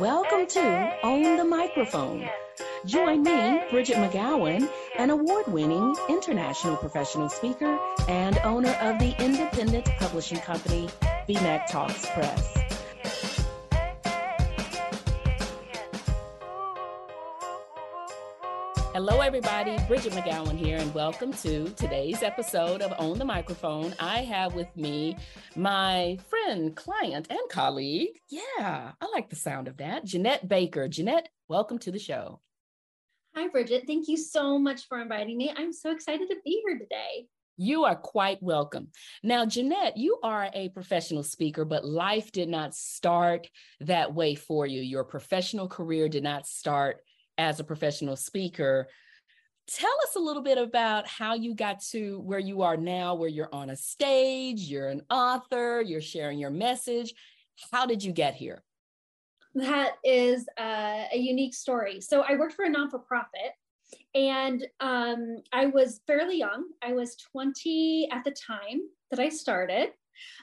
Welcome to Own the Microphone. Join me, Bridgett McGowen, an award winning international professional speaker and owner of the independent publishing company, BMcTALKS Press. Hello, everybody. Bridgett McGowen here, and welcome to today's episode of Own the Microphone. I have with me my friend, client, and colleague. Yeah, I like the sound of that. Ginnette Baker. Ginnette, welcome to the show. Hi, Bridgett. Thank you so much for inviting me. I'm so excited to be here today. You are quite welcome. Now, Ginnette, you are a professional speaker, but life did not start that way for you. Your professional career did not start as a professional speaker. Tell us a little bit about how you got to where you are now, where you're on a stage, you're an author, you're sharing your message. How did you get here? That is uh, a unique story. So, I worked for a non for profit and um, I was fairly young. I was 20 at the time that I started.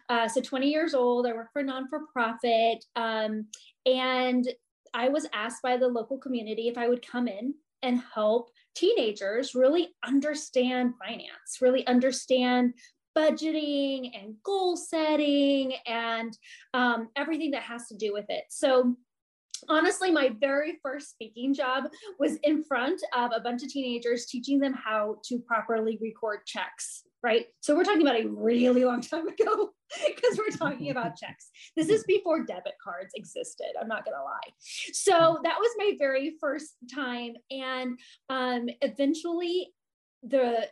Uh, so 20 years old, I worked for a non for profit. Um, and I was asked by the local community if I would come in and help teenagers really understand finance, really understand budgeting and goal setting and um, everything that has to do with it. So honestly, my very first speaking job was in front of a bunch of teenagers, teaching them how to properly record checks. Right. So we're talking about a really long time ago because we're talking about checks. This is before debit cards existed. I'm not going to lie. So that was my very first time. And um, eventually, the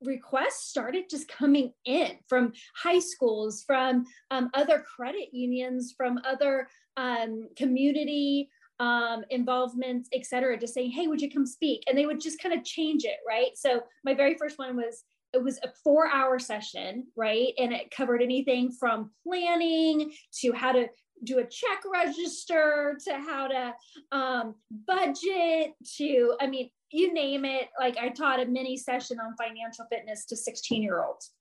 requests started just coming in from high schools, from um, other credit unions, from other um, community um, involvements, et cetera, just saying, hey, would you come speak? And they would just kind of change it, right? So my very first one was it was a four hour session, right? And it covered anything from planning to how to do a check register to how to um, budget to, I mean, you name it. Like I taught a mini session on financial fitness to 16 year olds.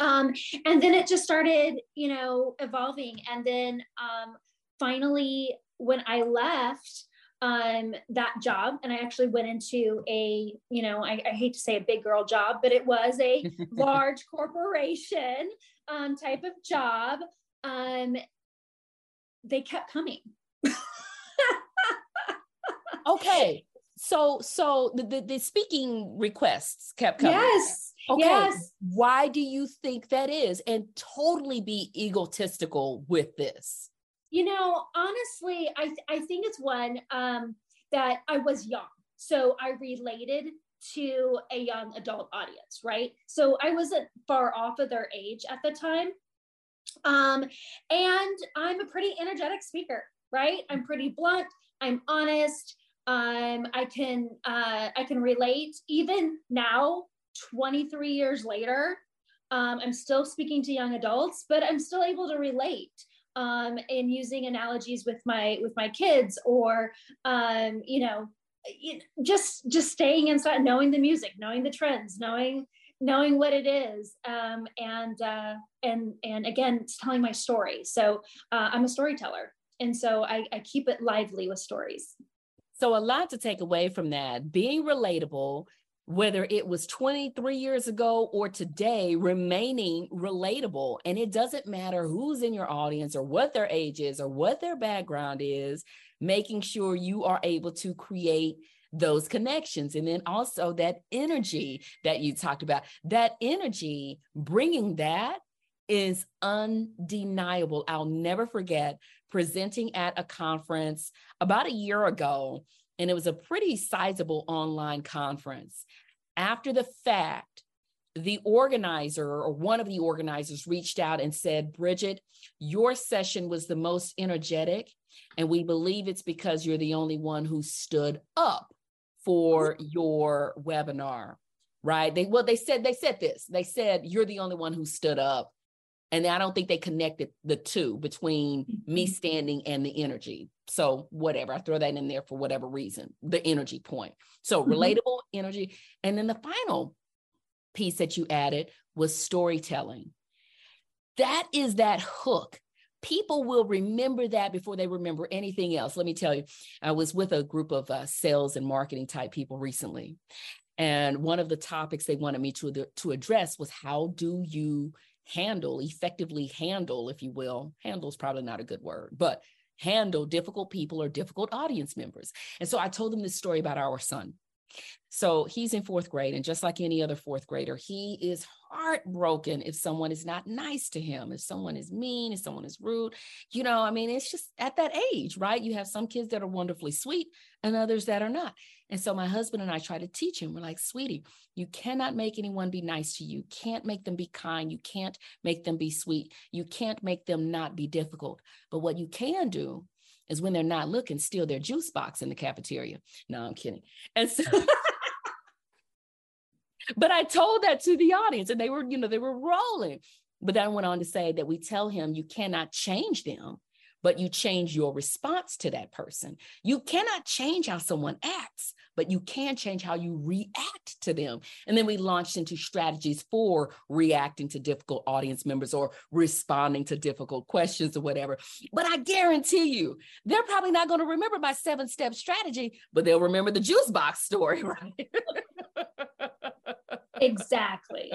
Um, and then it just started, you know, evolving. And then um, finally, when I left um, that job, and I actually went into a, you know, I, I hate to say a big girl job, but it was a large corporation um, type of job. Um, they kept coming. okay. So, so the, the, the speaking requests kept coming. Yes. Okay. Yes. Why do you think that is? And totally be egotistical with this. You know, honestly, I th- I think it's one um, that I was young, so I related to a young adult audience, right? So I wasn't far off of their age at the time, um, and I'm a pretty energetic speaker, right? I'm pretty blunt. I'm honest. Um, I can uh, I can relate. Even now, 23 years later, um, I'm still speaking to young adults, but I'm still able to relate um, in using analogies with my with my kids or um, you know just just staying inside knowing the music knowing the trends knowing knowing what it is um, and uh, and and again telling my story. So uh, i'm a storyteller and so I, I keep it lively with stories. So a lot to take away from that. Being relatable whether it was 23 years ago or today, remaining relatable. And it doesn't matter who's in your audience or what their age is or what their background is, making sure you are able to create those connections. And then also that energy that you talked about, that energy, bringing that is undeniable. I'll never forget presenting at a conference about a year ago and it was a pretty sizable online conference. After the fact, the organizer or one of the organizers reached out and said, Bridgett, your session was the most energetic. And we believe it's because you're the only one who stood up for your webinar. Right. They well, they said they said this. They said you're the only one who stood up. And I don't think they connected the two between me mm-hmm. standing and the energy. So whatever, I throw that in there for whatever reason, the energy point. So mm-hmm. relatable energy. And then the final piece that you added was storytelling. That is that hook. People will remember that before they remember anything else. Let me tell you, I was with a group of uh, sales and marketing type people recently. And one of the topics they wanted me to, to address was how do you handle, effectively handle, if you will, handle is probably not a good word, but handle difficult people or difficult audience members. And so I told them this story about our son. So he's in fourth grade, and just like any other fourth grader, he is heartbroken if someone is not nice to him, if someone is mean, if someone is rude. You know, I mean, it's just at that age, right? You have some kids that are wonderfully sweet and others that are not. And so my husband and I try to teach him. We're like, sweetie, you cannot make anyone be nice to you. Can't make them be kind. You can't make them be sweet. You can't make them not be difficult. But what you can do is when they're not looking, steal their juice box in the cafeteria. No, I'm kidding. And so but I told that to the audience and they were, you know, they were rolling. But then I went on to say that we tell him you cannot change them, but you change your response to that person. You cannot change how someone acts, but you can change how you react to them. And then we launched into strategies for reacting to difficult audience members or responding to difficult questions or whatever. But I guarantee you, they're probably not going to remember my seven step strategy, but they'll remember the juice box story, right? exactly.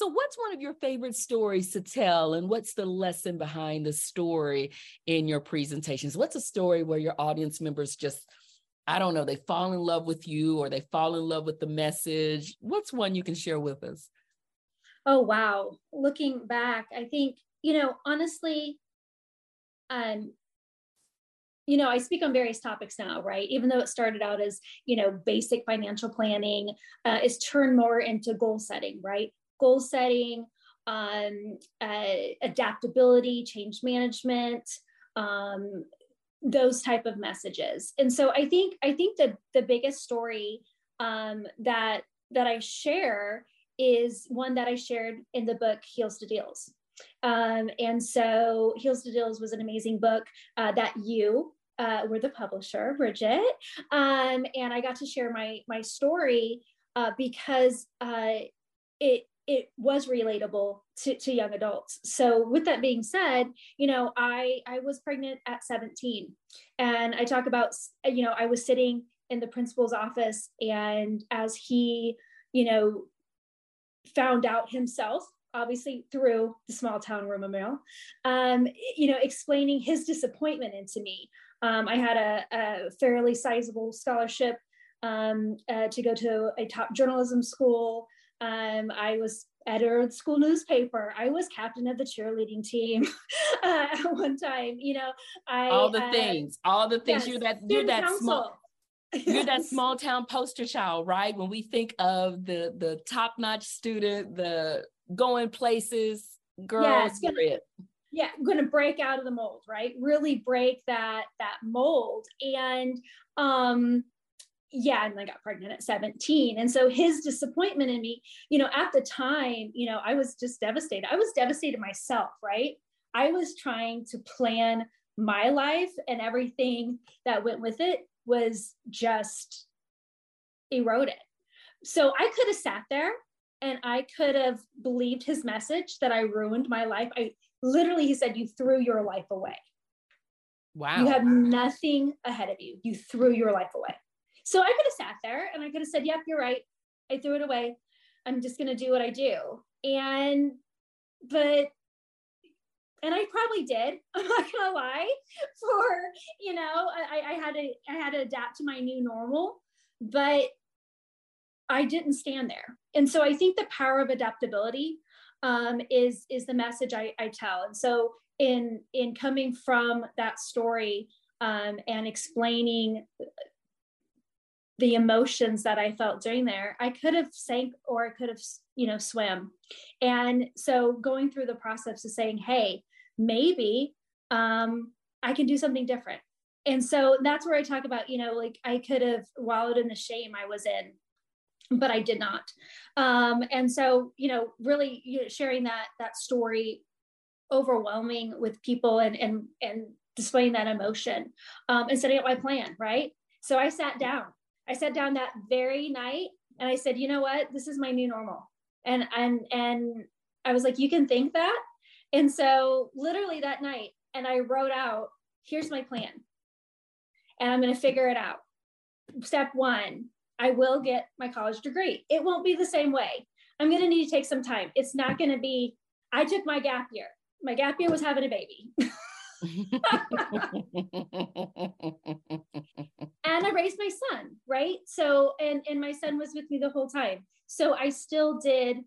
So, what's one of your favorite stories to tell, and what's the lesson behind the story in your presentations? What's a story where your audience members just, I don't know, they fall in love with you or they fall in love with the message? What's one you can share with us? Oh, wow. Looking back, I think, you know, honestly, um, you know, I speak on various topics now, right? Even though it started out as, you know, basic financial planning, uh, it's turned more into goal setting, right? Goal setting, um, uh, adaptability, change management, um, those type of messages. And so I think I think that the biggest story um, that that I share is one that I shared in the book Heels to Deals. Um, and so Heels to Deals was an amazing book uh, that you uh, were the publisher, Bridgett, um, and I got to share my my story uh, because uh, it it was relatable to, to young adults. So with that being said, you know, I I was pregnant at 17, and I talk about you know I was sitting in the principal's office, and as he you know found out himself obviously through the small town rumor mill, um, you know, explaining his disappointment into me um, I had a, a, fairly sizable scholarship um, uh, to go to a top journalism school. Um, I was editor of the school newspaper. I was captain of the cheerleading team uh, at one time. You know, I all the uh, things, all the things. Yes, you're that you're that council. small. You're that small town poster child, right? When we think of the the top notch student, the going places, girl, yes, it yeah i'm going to break out of the mold right really break that that mold and um yeah and i got pregnant at 17 and so his disappointment in me you know at the time you know i was just devastated. I was devastated myself right? I was trying to plan my life and everything that went with it was just eroded. So i could have sat there and i could have believed his message that i ruined my life. I literally he said you threw your life away. Wow. you have nothing ahead of you. You threw your life away so i could have sat there and i could have said yep you're right i threw it away i'm just going to do what i do and but and I probably did. I'm not gonna lie. For you know, I, I had to I had to adapt to my new normal, but I didn't stand there. And so I think the power of adaptability um, is is the message I, I tell. And so in in coming from that story um, and explaining the emotions that I felt during there, I could have sank or I could have, you know, swam. And so going through the process of saying, hey, maybe um, I can do something different. And so that's where I talk about, you know, like I could have wallowed in the shame I was in but I did not. Um, and so, you know, really you know, sharing that that story, overwhelming with people and and and displaying that emotion, um, and setting up my plan. Right. So I sat down. I sat down that very night, and I said, you know what, this is my new normal. And and and I was like, you can think that. And so, literally that night, and I wrote out, here's my plan, and I'm to figure it out. Step one, I will get my college degree. It won't be the same way. I'm to need to take some time. It's not to be, I took my gap year. My gap year was having a baby. and I raised my son, right? So, and, and my son was with me the whole time. So I still did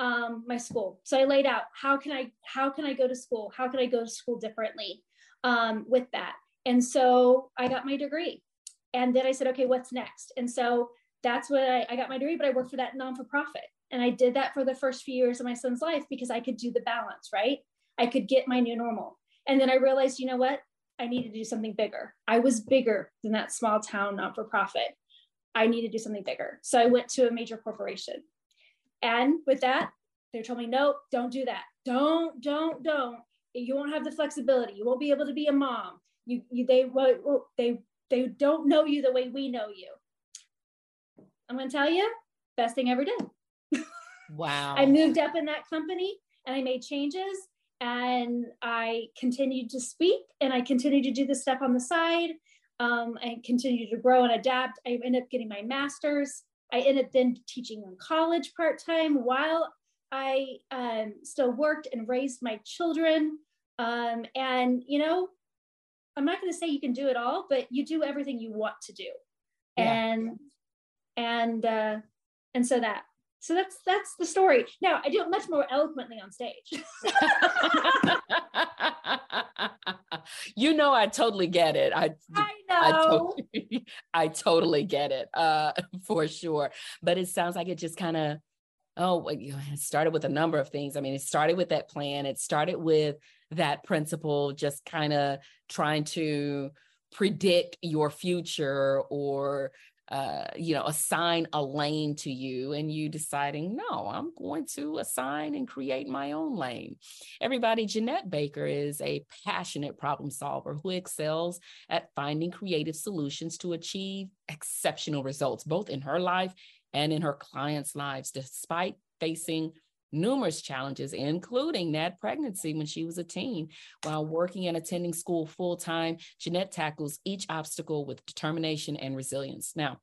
um, my school. So I laid out how can I how can I go to school? How can I go to school differently um, with that? And so I got my degree. And then I said, okay, what's next? And so that's what I, I got my degree, but I worked for that non for profit. And I did that for the first few years of my son's life because I could do the balance, right? I could get my new normal. And then I realized, you know what? I need to do something bigger. I was bigger than that small town not for profit. I need to do something bigger. So I went to a major corporation. And with that, they told me, no, don't do that. Don't, don't, don't. You won't have the flexibility. You won't be able to be a mom. You, you they, they, they don't know you the way we know you. I'm going to tell you, best thing ever did. Wow. I moved up in that company and I made changes and I continued to speak and I continued to do the stuff on the side um, and continued to grow and adapt. I ended up getting my master's. I ended up then teaching in college part time while I um, still worked and raised my children. Um, and, you know, I'm not going to say you can do it all, but you do everything you want to do. Yeah. And and uh, and so that so that's that's the story. Now I do it much more eloquently on stage. you know, I totally get it. I I know. I totally, I totally get it uh, for sure. But it sounds like it just kind of oh, it started with a number of things. I mean, it started with that plan. It started with that principle, just kind of trying to predict your future or uh, you know, assign a lane to you and you deciding, no, I'm going to assign and create my own lane. Everybody, Ginnette Baker is a passionate problem solver who excels at finding creative solutions to achieve exceptional results, both in her life and in her clients' lives, despite facing numerous challenges, including that pregnancy when she was a teen. While working and attending school full time, Ginnette tackles each obstacle with determination and resilience. Now,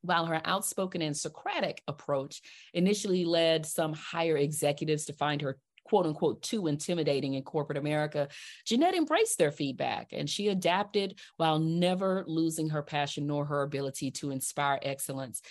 while her outspoken and Socratic approach initially led some higher executives to find her quote unquote too intimidating in corporate America, Ginnette embraced their feedback and she adapted while never losing her passion nor her ability to inspire excellence.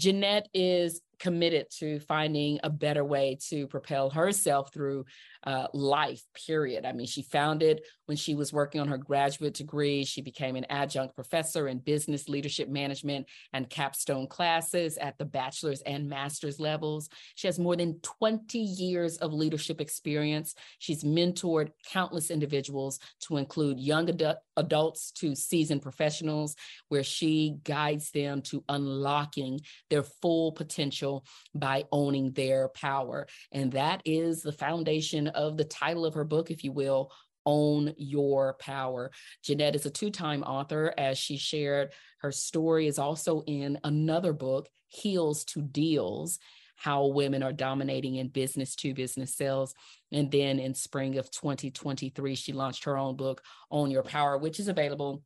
Ginnette is committed to finding a better way to propel herself through uh, life, period. I mean, she found it when she was working on her graduate degree. She became an adjunct professor in business leadership management and capstone classes at the bachelor's and master's levels. She has more than 20 years of leadership experience. She's mentored countless individuals to include young adu- adults to seasoned professionals, where she guides them to unlocking their full potential by owning their power. And that is the foundation of the title of her book, if you will, Own Your Power. Ginnette is a two time author, as she shared. Her story is also in another book, Heels to Deals how women are dominating in business to business sales. And then in spring of 2023, she launched her own book, Own Your Power, which is available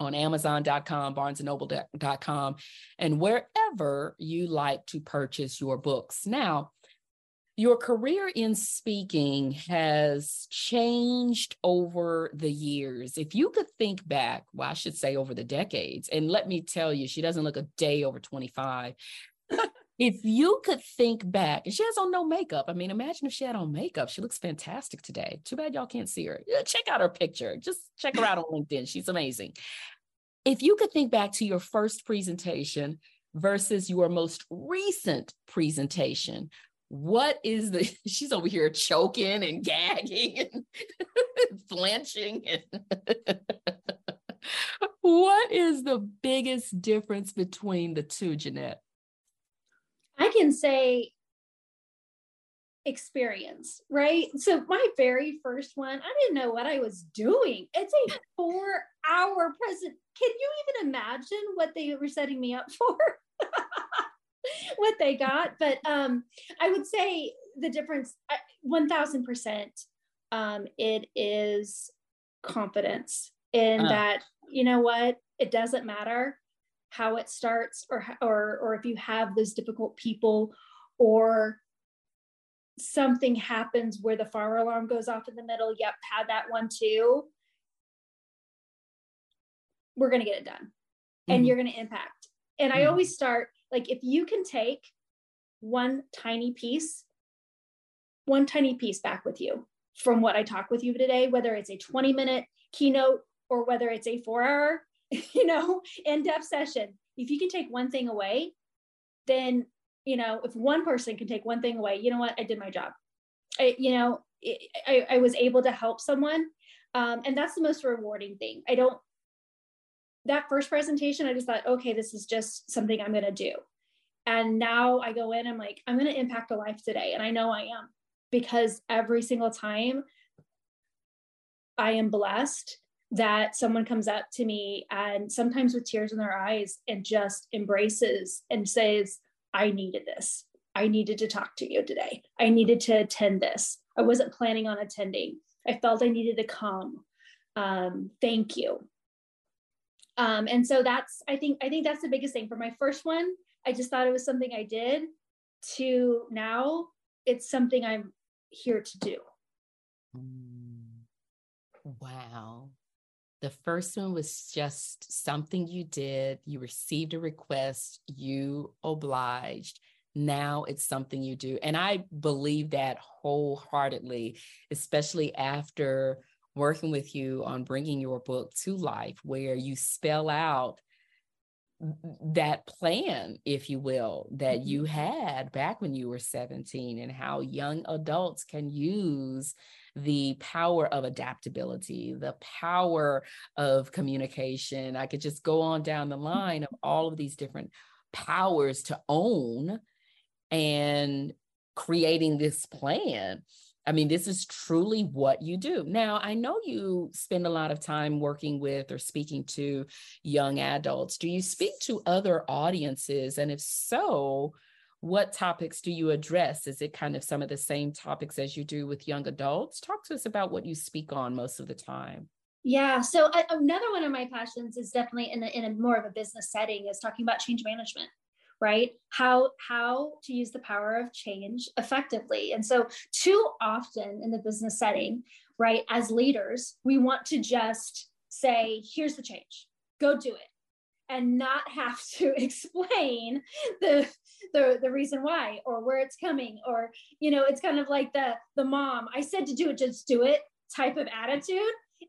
on Amazon.com, BarnesandNoble.com, and wherever you like to purchase your books. Now, your career in speaking has changed over the years. If you could think back, well, I should say over the decades, and let me tell you, she doesn't look a day over 25. If you could think back, and she has on no makeup. I mean, imagine if she had on makeup. She looks fantastic today. Too bad y'all can't see her. Check out her picture. Just check her out on LinkedIn. She's amazing. if you could think back to your first presentation versus your most recent presentation, what is the she's over here choking and gagging and flinching and what is the biggest difference between the two ginnette i can say experience right? So my very first one i didn't know what i was doing. It's a four hour present. Can you even imagine what they were setting me up for? What they got. But um, I would say the difference, 1000%, um, it is confidence in uh. that, you know what, it doesn't matter how it starts or, or, or if you have those difficult people or something happens where the fire alarm goes off in the middle. Yep, had that one too. We're going to get it done mm-hmm. and you're going to impact. And mm-hmm. I always start like if you can take one tiny piece, one tiny piece back with you from what I talk with you today, whether it's a 20 minute keynote or whether it's a four hour, you know, in-depth session, if you can take one thing away, then, you know, if one person can take one thing away, you know what, I did my job. I, you know, I, I was able to help someone. Um, and that's the most rewarding thing. I don't that first presentation, I just thought, okay, this is just something I'm going to do. And now I go in, I'm like, I'm going to impact a life today. And I know I am because every single time I am blessed that someone comes up to me and sometimes with tears in their eyes and just embraces and says, I needed this. I needed to talk to you today. I needed to attend this. I wasn't planning on attending. I felt I needed to come. Um, thank you. Um, and so that's I think I think that's the biggest thing for my first one. I just thought it was something I did. To now, it's something I'm here to do. Mm. Wow. The first one was just something you did. You received a request, you obliged. Now it's something you do. And I believe that wholeheartedly, especially after working with you on bringing your book to life, where you spell out that plan, if you will, that you mm-hmm. had back when you were 17 and how young adults can use the power of adaptability, the power of communication. I could just go on down the line of all of these different powers to own and creating this plan I mean, this is truly what you do. Now, I know you spend a lot of time working with or speaking to young adults. Do you speak to other audiences? And if so, what topics do you address? Is it kind of some of the same topics as you do with young adults? Talk to us about what you speak on most of the time. Yeah. So uh, another one of my passions is definitely in a, in a more of a business setting is talking about change management right? How how to use the power of change effectively. And so too often in the business setting right as leaders we want to just say here's the change. Go do it. And not have to explain the, the the reason why or where it's coming or you know it's kind of like the the mom i said to do it just do it type of attitude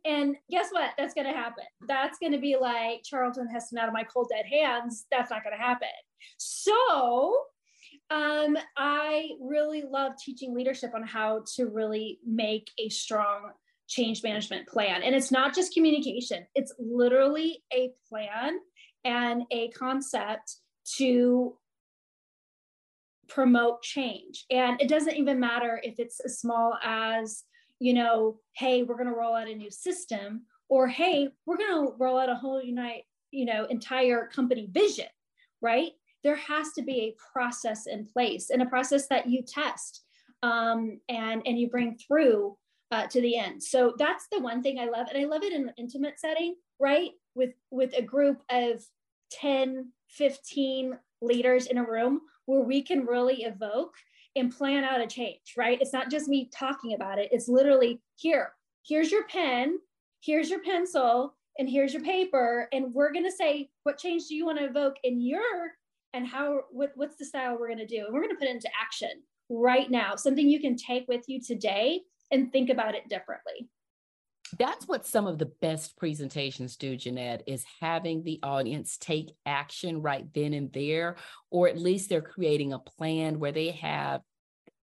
and guess what? That's going to happen. That's going to be like Charlton Heston out of my cold dead hands. That's not going to happen. So, um, I really love teaching leadership on how to really make a strong change management plan. And it's not just communication, it's literally a plan and a concept to promote change. And it doesn't even matter if it's as small as you know, hey, we're going to roll out a new system, or hey, we're going to roll out a whole unite, you know, entire company vision, right? There has to be a process in place and a process that you test um, and and you bring through uh, to the end. So that's the one thing I love, and I love it in an intimate setting, right? With with a group of 10, 15 leaders in a room where we can really evoke and plan out a change, right? It's not just me talking about it. It's literally here, here's your pen, here's your pencil, and here's your paper. And we're going to say, what change do you want to evoke in your, and how, what, what's the style we're going to do? And we're going to put it into action right now, something you can take with you today and think about it differently. That's what some of the best presentations do, Ginnette, is having the audience take action right then and there, or at least they're creating a plan where they have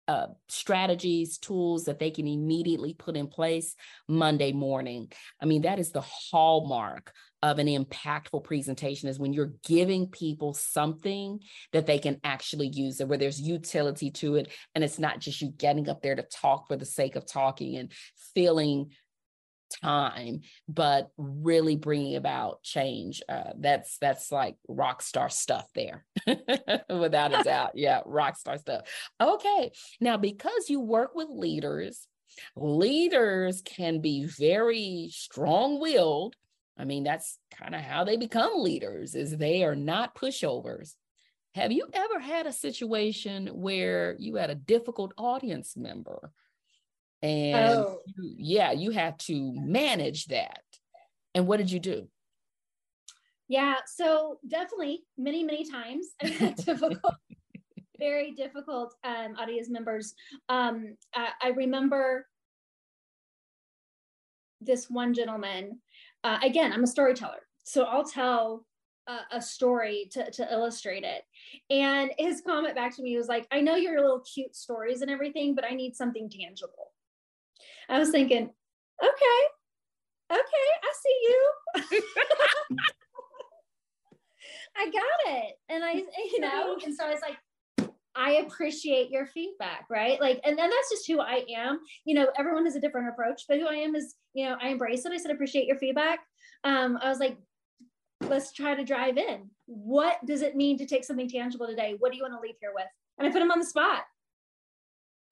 uh, strategies, tools that they can immediately put in place Monday morning. I mean, that is the hallmark of an impactful presentation is when you're giving people something that they can actually use and where there's utility to it. And it's not just you getting up there to talk for the sake of talking and feeling time but really bringing about change uh, that's that's like rock star stuff there without a doubt. Yeah rock star stuff. Okay now because you work with leaders leaders can be very strong-willed. I mean that's kind of how they become leaders is they are not pushovers. Have you ever had a situation where you had a difficult audience member and oh. you, yeah, you have to manage that. And what did you do? Yeah, so definitely many, many times difficult, very difficult um, audience members. Um, I, I remember this one gentleman. Uh, again, I'm a storyteller, so I'll tell a, a, story to, to illustrate it. And his comment back to me was like, I know your little cute stories and everything, but I need something tangible. I was thinking, okay, okay, I see you. I got it. And I, you know, and so I was like, I appreciate your feedback, right? Like, and then that's just who I am. You know, everyone has a different approach, but who I am is, you know, I embrace it. I said, appreciate your feedback. Um, I was like, let's try to drive in. What does it mean to take something tangible today? What do you want to leave here with? And I put him on the spot.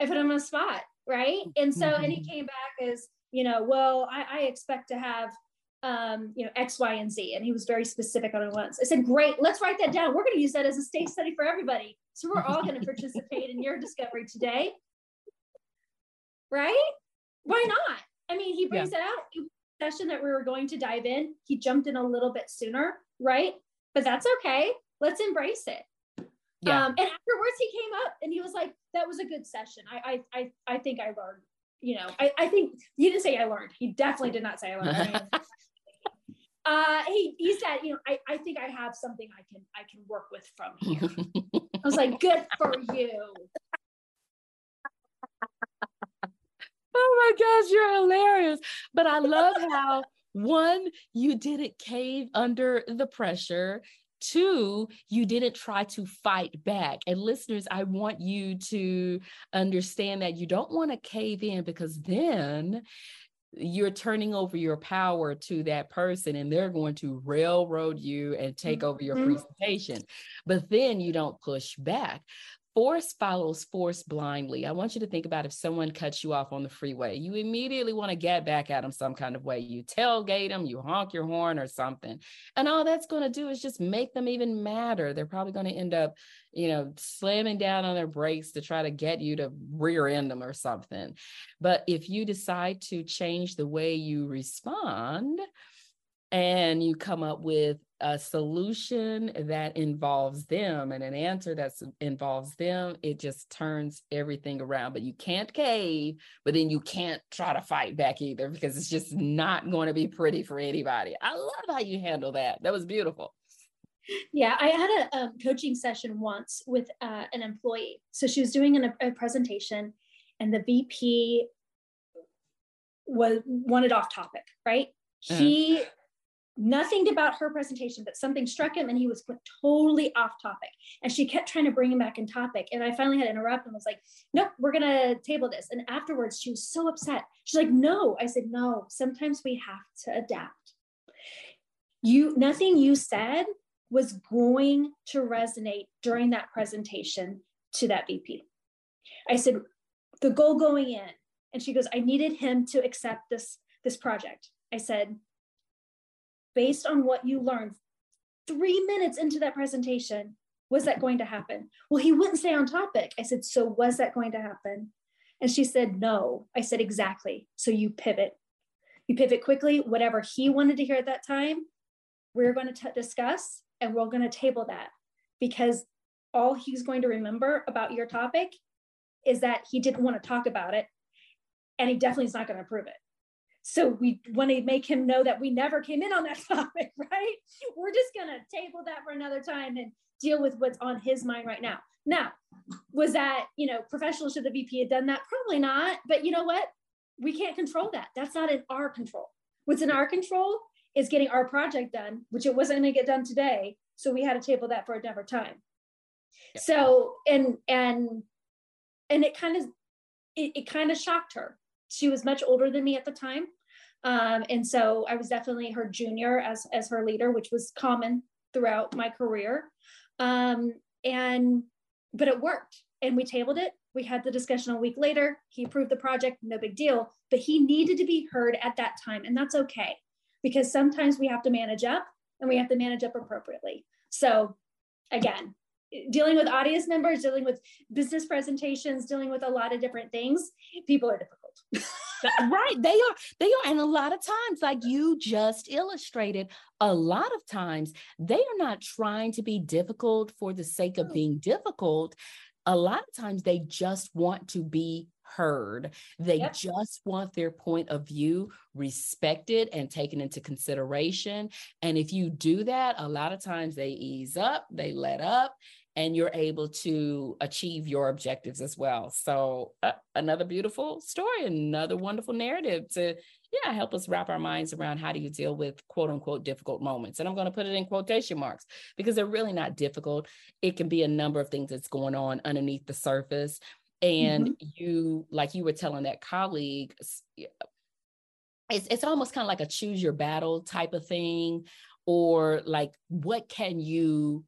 I put him on the spot right and so mm-hmm. and he mm-hmm. came back as you know well I, I expect to have um, you know, X, Y, and Z. And he was very specific on it once. I said, great, let's write that down. We're going to use that as a state study for everybody. So we're all going to participate in your discovery today. Right? Why not? I mean, he brings yeah. it out. Session that we were going to dive in, he jumped in a little bit sooner, right? But that's okay. Let's embrace it. Yeah. Um, and afterwards he came up and he was like, that was a good session. I, I, I, I think I learned, you know, I, I think he didn't say I learned. He definitely did not say I learned. uh, he, he said, you know, I, I think I have something I can, I can work with from here. I was like, good for you. oh my gosh, you're hilarious. But I love how one, you didn't cave under the pressure. Two, you didn't try to fight back. And listeners, I want you to understand that you don't want to cave in because then you're turning over your power to that person and they're going to railroad you and take over your mm-hmm. presentation. But then you don't push back force follows force blindly. I want you to think about if someone cuts you off on the freeway, you immediately want to get back at them some kind of way. You tailgate them, you honk your horn or something. And all that's going to do is just make them even madder. They're probably going to end up, you know, slamming down on their brakes to try to get you to rear end them or something. But if you decide to change the way you respond, and you come up with a solution that involves them and an answer that involves them, it just turns everything around. But you can't cave, but then you can't try to fight back either because it's just not going to be pretty for anybody. I love how you handle that. That was beautiful. Yeah, I had a um, coaching session once with uh, an employee. So she was doing an, a presentation, and the VP was wanted off topic, right? Uh-huh. He nothing about her presentation, but something struck him and he was totally off topic. And she kept trying to bring him back in topic. And I finally had to interrupt and was like, nope, we're going to table this. And afterwards, she was so upset. She's like, no. I said, no, sometimes we have to adapt. You, nothing you said was going to resonate during that presentation to that VP. I said, the goal going in. And she goes, I needed him to accept this, this project. I said, based on what you learned three minutes into that presentation, was that going to happen? Well, he wouldn't stay on topic. I said, So was that going to happen? And she said, No. I said, Exactly. So you pivot. You pivot quickly, whatever he wanted to hear at that time, we're going to t- discuss and we're going to table that because all he's going to remember about your topic is that he didn't want to talk about it and he definitely is not going to approve it. So we want to make him know that we never came in on that topic, right? We're just going to table that for another time and deal with what's on his mind right now. Now, was that, you know, professional should the VP have done that? Probably not. But you know what? We can't control that. That's not in our control. What's in our control is getting our project done, which it wasn't going to get done today. So we had to table that for another time. Yeah. So, and, and, and it kind of, it, it kind of shocked her. She was much older than me at the time. Um, and so I was definitely her junior as, as her leader, which was common throughout my career. Um, and, but it worked and we tabled it. We had the discussion a week later. He approved the project, no big deal, but he needed to be heard at that time. And that's okay because sometimes we have to manage up and we have to manage up appropriately. So again, dealing with audience members, dealing with business presentations, dealing with a lot of different things, people are difficult. right they are they are and a lot of times like you just illustrated a lot of times they are not trying to be difficult for the sake of being difficult a lot of times they just want to be heard. They yep. just want their point of view respected and taken into consideration. And if you do that, a lot of times they ease up, they let up, and you're able to achieve your objectives as well. So, uh, another beautiful story, another wonderful narrative to yeah, help us wrap our minds around how do you deal with quote unquote difficult moments. And I'm going to put it in quotation marks because they're really not difficult. It can be a number of things that's going on underneath the surface and mm-hmm. you like you were telling that colleague it's, it's almost kind of like a choose your battle type of thing or like what can you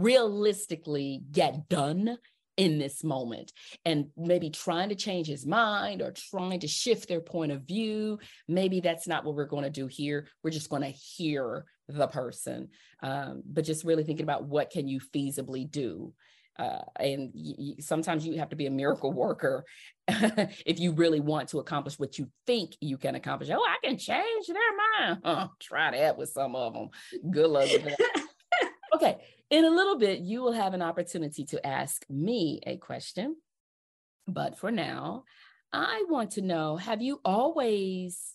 realistically get done in this moment and maybe trying to change his mind or trying to shift their point of view maybe that's not what we're going to do here we're just going to hear the person um, but just really thinking about what can you feasibly do uh, and y- y- sometimes you have to be a miracle worker if you really want to accomplish what you think you can accomplish. Oh, I can change their mind. Oh, try that with some of them. Good luck with that. okay, in a little bit, you will have an opportunity to ask me a question. But for now, I want to know have you always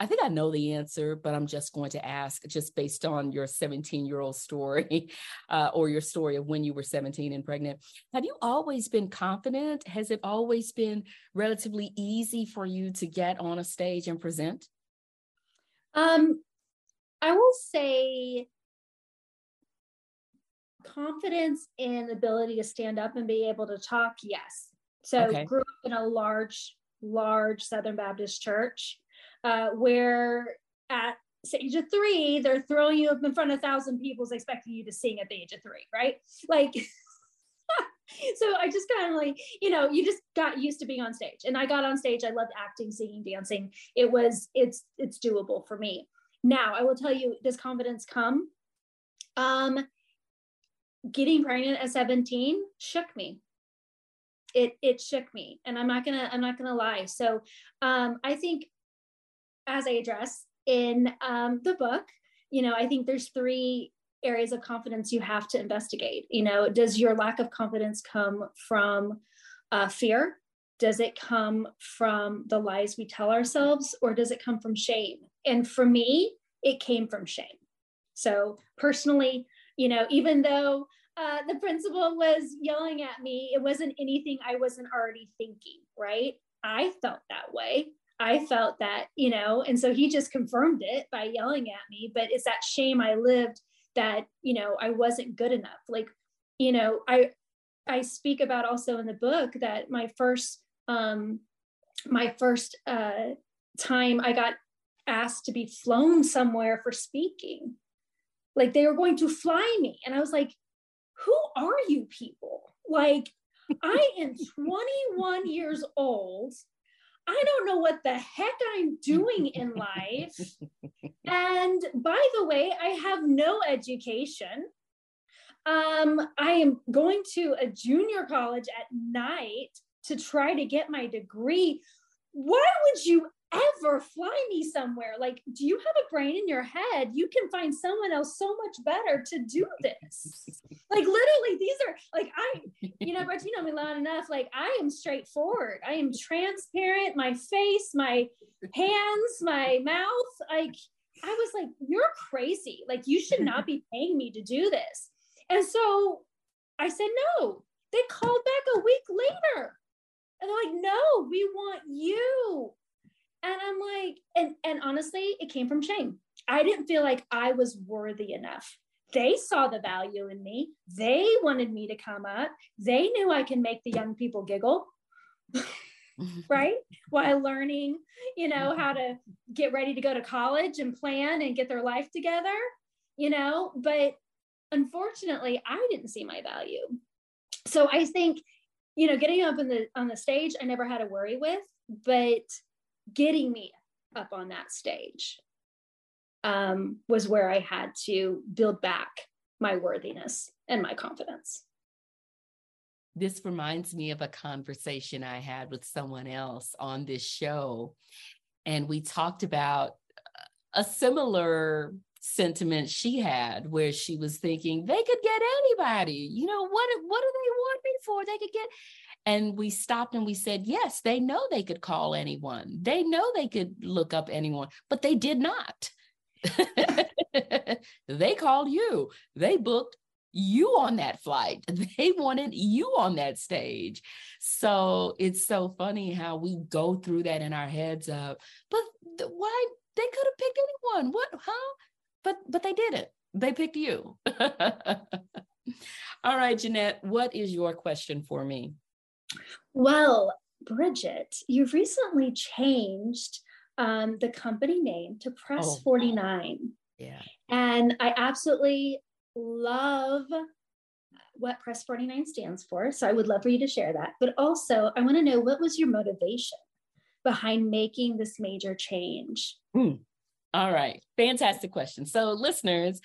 I think I know the answer, but I'm just going to ask just based on your 17 year old story uh, or your story of when you were 17 and pregnant. Have you always been confident? Has it always been relatively easy for you to get on a stage and present? Um, I will say confidence and ability to stand up and be able to talk, yes. So okay. grew up in a large, large Southern Baptist church uh, where at age of three, they're throwing you up in front of a thousand people, expecting you to sing at the age of three, right? Like, so I just kind of like, you know, you just got used to being on stage. And I got on stage. I loved acting, singing, dancing. It was, it's, it's doable for me. Now I will tell you, does confidence come? Um, getting pregnant at 17 shook me. It, it shook me and I'm not gonna, I'm not gonna lie. So um, I think as I address in um, the book, you know, I think there's three areas of confidence you have to investigate. You know, does your lack of confidence come from uh, fear? Does it come from the lies we tell ourselves, or does it come from shame? And for me, it came from shame. So personally, you know, even though uh, the principal was yelling at me, it wasn't anything I wasn't already thinking, right? I felt that way. I felt that, you know, and so he just confirmed it by yelling at me. But it's that shame I lived that, you know, I wasn't good enough. Like, you know, I I speak about also in the book that my first um my first uh time I got asked to be flown somewhere for speaking. Like they were going to fly me. And I was like, who are you people? Like, I am 21 years old I don't know what the heck I'm doing in life. and by the way, I have no education. Um, I am going to a junior college at night to try to get my degree. Why would you ever fly me somewhere. Like, do you have a brain in your head? You can find someone else so much better to do this. like, literally, these are like, I, you know, but you know me long enough. Like, I am straightforward. I am transparent. My face, my hands, my mouth. Like, I was like, you're crazy. Like, you should not be paying me to do this. And so I said, no. They called back a week later. And they're like, no, we want you. And I'm like, and and honestly, it came from shame. I didn't feel like I was worthy enough. They saw the value in me. They wanted me to come up. They knew I can make the young people giggle. right? While learning, you know, mm-hmm. how to get ready to go to college and plan and get their life together, you know, but unfortunately, I didn't see my value. So I think, you know, getting up in the on the stage, I never had to worry with, but getting me up on that stage um, was where I had to build back my worthiness and my confidence. This reminds me of a conversation I had with someone else on this show. And we talked about a similar sentiment she had where she was thinking they could get anybody you know what what do they want me for they could get and we stopped and we said, yes, they know they could call anyone. They know they could look up anyone, but they did not. they called you. They booked you on that flight. They wanted you on that stage. So it's so funny how we go through that in our heads of, but why they could have picked anyone. What, huh? But but they did it. They picked you. All right, Ginnette, what is your question for me? Well, Bridgett, you've recently changed um, the company name to Press oh. 49. Yeah. And I absolutely love what Press 49 stands for. So I would love for you to share that. But also, I want to know what was your motivation behind making this major change? Hmm. All right. Fantastic question. So, listeners,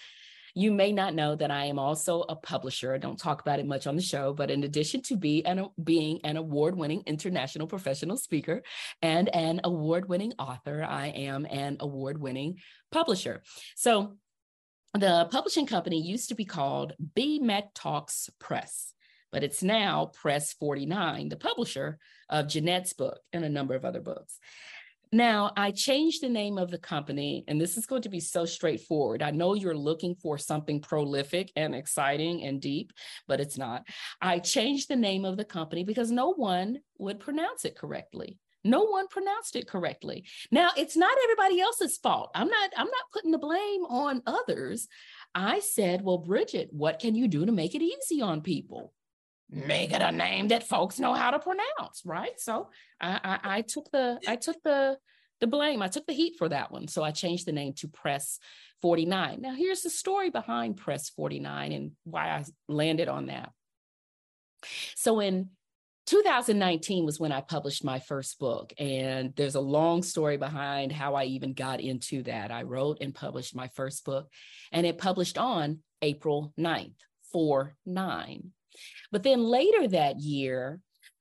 you may not know that I am also a publisher. I don't talk about it much on the show, but in addition to be an, being an award winning international professional speaker and an award winning author, I am an award winning publisher. So the publishing company used to be called BMcTALKS Press but it's now Press 49, the publisher of Ginnette's book and a number of other books. Now, I changed the name of the company, and this is going to be so straightforward. I know you're looking for something prolific and exciting and deep, but it's not. I changed the name of the company because no one would pronounce it correctly. No one pronounced it correctly. Now, it's not everybody else's fault. I'm not I'm not putting the blame on others. I said, "Well, Bridgett, what can you do to make it easy on people?" Make it a name that folks know how to pronounce, right? So I, I, I took the I took the the blame. I took the heat for that one. So I changed the name to Press 49. Now here's the story behind Press 49 and why I landed on that. So in 2019 was when I published my first book. And there's a long story behind how I even got into that. I wrote and published my first book, and it published on April 9th, 4 9. But then later that year,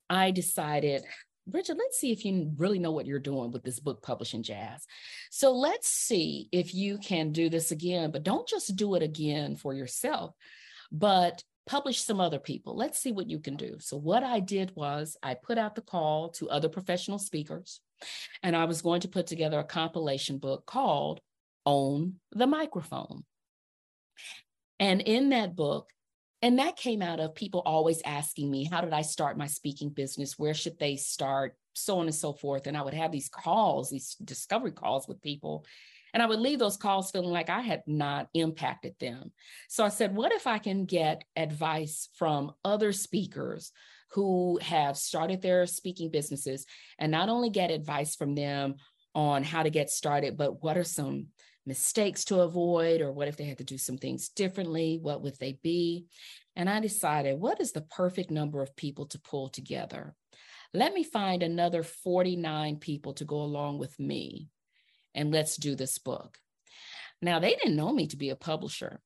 I decided, Bridgett, let's see if you really know what you're doing with this book publishing jazz. So let's see if you can do this again, but don't just do it again for yourself, but publish some other people. Let's see what you can do. So what I did was I put out the call to other professional speakers, and I was going to put together a compilation book called Own the Microphone. And in that book, and that came out of people always asking me, how did I start my speaking business? Where should they start? So on and so forth. And I would have these calls, these discovery calls with people. And I would leave those calls feeling like I had not impacted them. So I said, what if I can get advice from other speakers who have started their speaking businesses and not only get advice from them on how to get started, but what are some mistakes to avoid or what if they had to do some things differently what would they be? And i decided what is the perfect number of people to pull together? Let me find another 49 people to go along with me and let's do this book. Now they didn't know me to be a publisher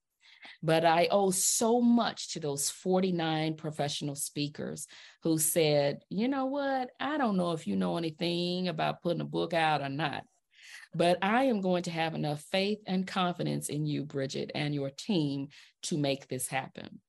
But I owe so much to those 49 professional speakers who said, you know what? I don't know if you know anything about putting a book out or not, but I am going to have enough faith and confidence in you, Bridgett, and your team to make this happen.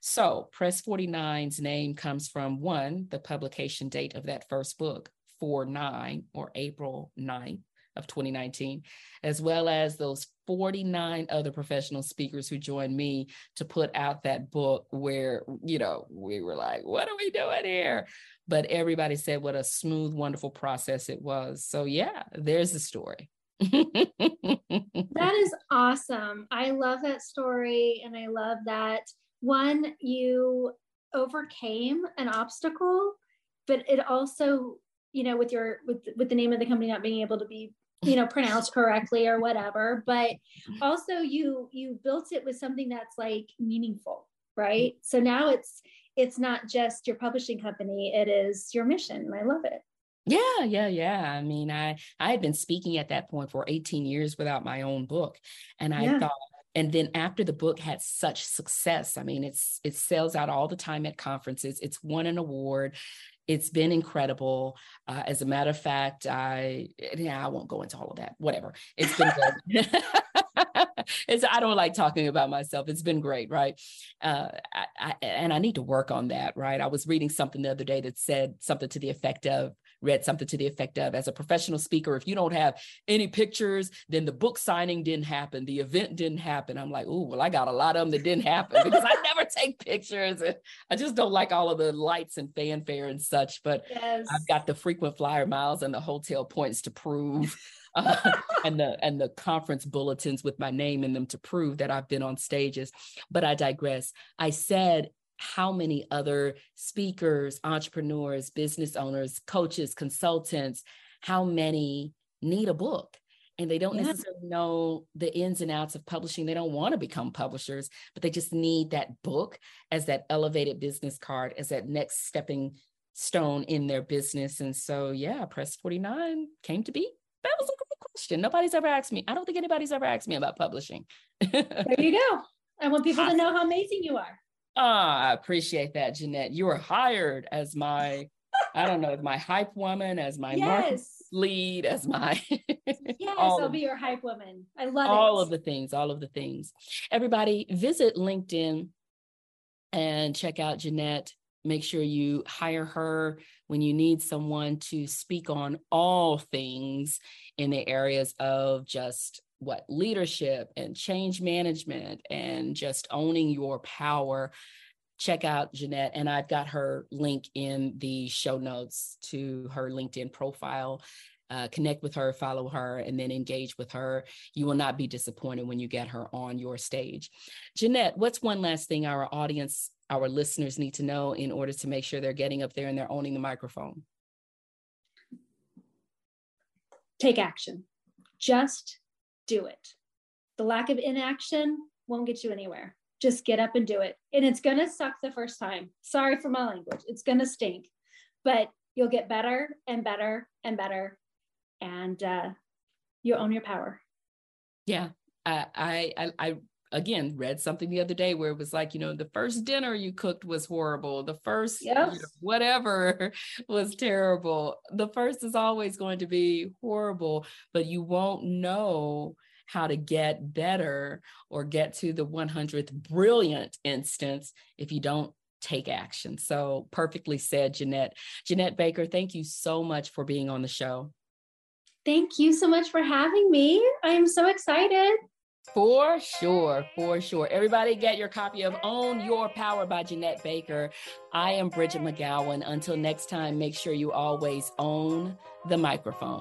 So, Press 49's name comes from one, the publication date of that first book, 4 9 or April 9th of 2019, as well as those 49 other professional speakers who joined me to put out that book where, you know, we were like, what are we doing here? But everybody said what a smooth, wonderful process it was. So, yeah, there's the story. that is awesome. I love that story. And I love that one, you overcame an obstacle, but it also you know with your with with the name of the company not being able to be you know pronounced correctly or whatever but also you you built it with something that's like meaningful right? Mm-hmm. So now it's it's not just your publishing company it is your mission i love it. Yeah yeah yeah. I mean i i had been speaking at that point for 18 years without my own book and i yeah. thought and then after the book had such success i mean it's it sells out all the time at conferences it's won an award it's been incredible. Uh, as a matter of fact, I yeah, I won't go into all of that. Whatever. It's been good. it's I don't like talking about myself. It's been great, right? Uh, I, I, and I need to work on that, right? I was reading something the other day that said something to the effect of read something to the effect of as a professional speaker, if you don't have any pictures, then the book signing didn't happen, the event didn't happen. I'm like, oh, well, I got a lot of them that didn't happen because I never take pictures. And I just don't like all of the lights and fanfare and such. But yes. I've got the frequent flyer miles and the hotel points to prove. Uh, and the and the conference bulletins with my name in them to prove that I've been on stages. But I digress. I said how many other speakers, entrepreneurs, business owners, coaches, consultants, how many need a book? And they don't yeah. necessarily know the ins and outs of publishing. They don't want to become publishers, but they just need that book as that elevated business card, as that next stepping stone in their business. And so, yeah, Press 49 came to be. That was a great question. Nobody's ever asked me. I don't think anybody's ever asked me about publishing. there you go. I want people to know how amazing you are. Ah, I appreciate that, Ginnette. You were hired as my, I don't know, my hype woman, as my yes. lead, as my Yes, I'll be your hype woman. I love all it. All of the things, all of the things. Everybody visit LinkedIn and check out Ginnette. Make sure you hire her when you need someone to speak on all things in the areas of just what leadership and change management and just owning your power check out Ginnette and I've got her link in the show notes to her LinkedIn profile. Uh, connect with her, follow her, and then engage with her. You will not be disappointed when you get her on your stage. Ginnette, what's one last thing our audience, our listeners need to know in order to make sure they're getting up there and they're owning the microphone? Take action. Just do it. The lack of inaction won't get you anywhere. Just get up and do it. And it's going to suck the first time. Sorry for my language. It's going to stink, but you'll get better and better and better. And uh, you own your power. Yeah. I, I, I again read something the other day where it was like you know the first dinner you cooked was horrible. The first yes. you know, whatever was terrible. The first is always going to be horrible but you won't know how to get better or get to the 100th brilliant instance if you don't take action. So perfectly said ginnette. Ginnette baker thank you so much for being on the show. Thank you so much for having me. I'm so excited for sure, for sure. Everybody get your copy of Own Your Power by Ginnette Baker. I am Bridgett McGowen. Until next time, make sure you always own the microphone.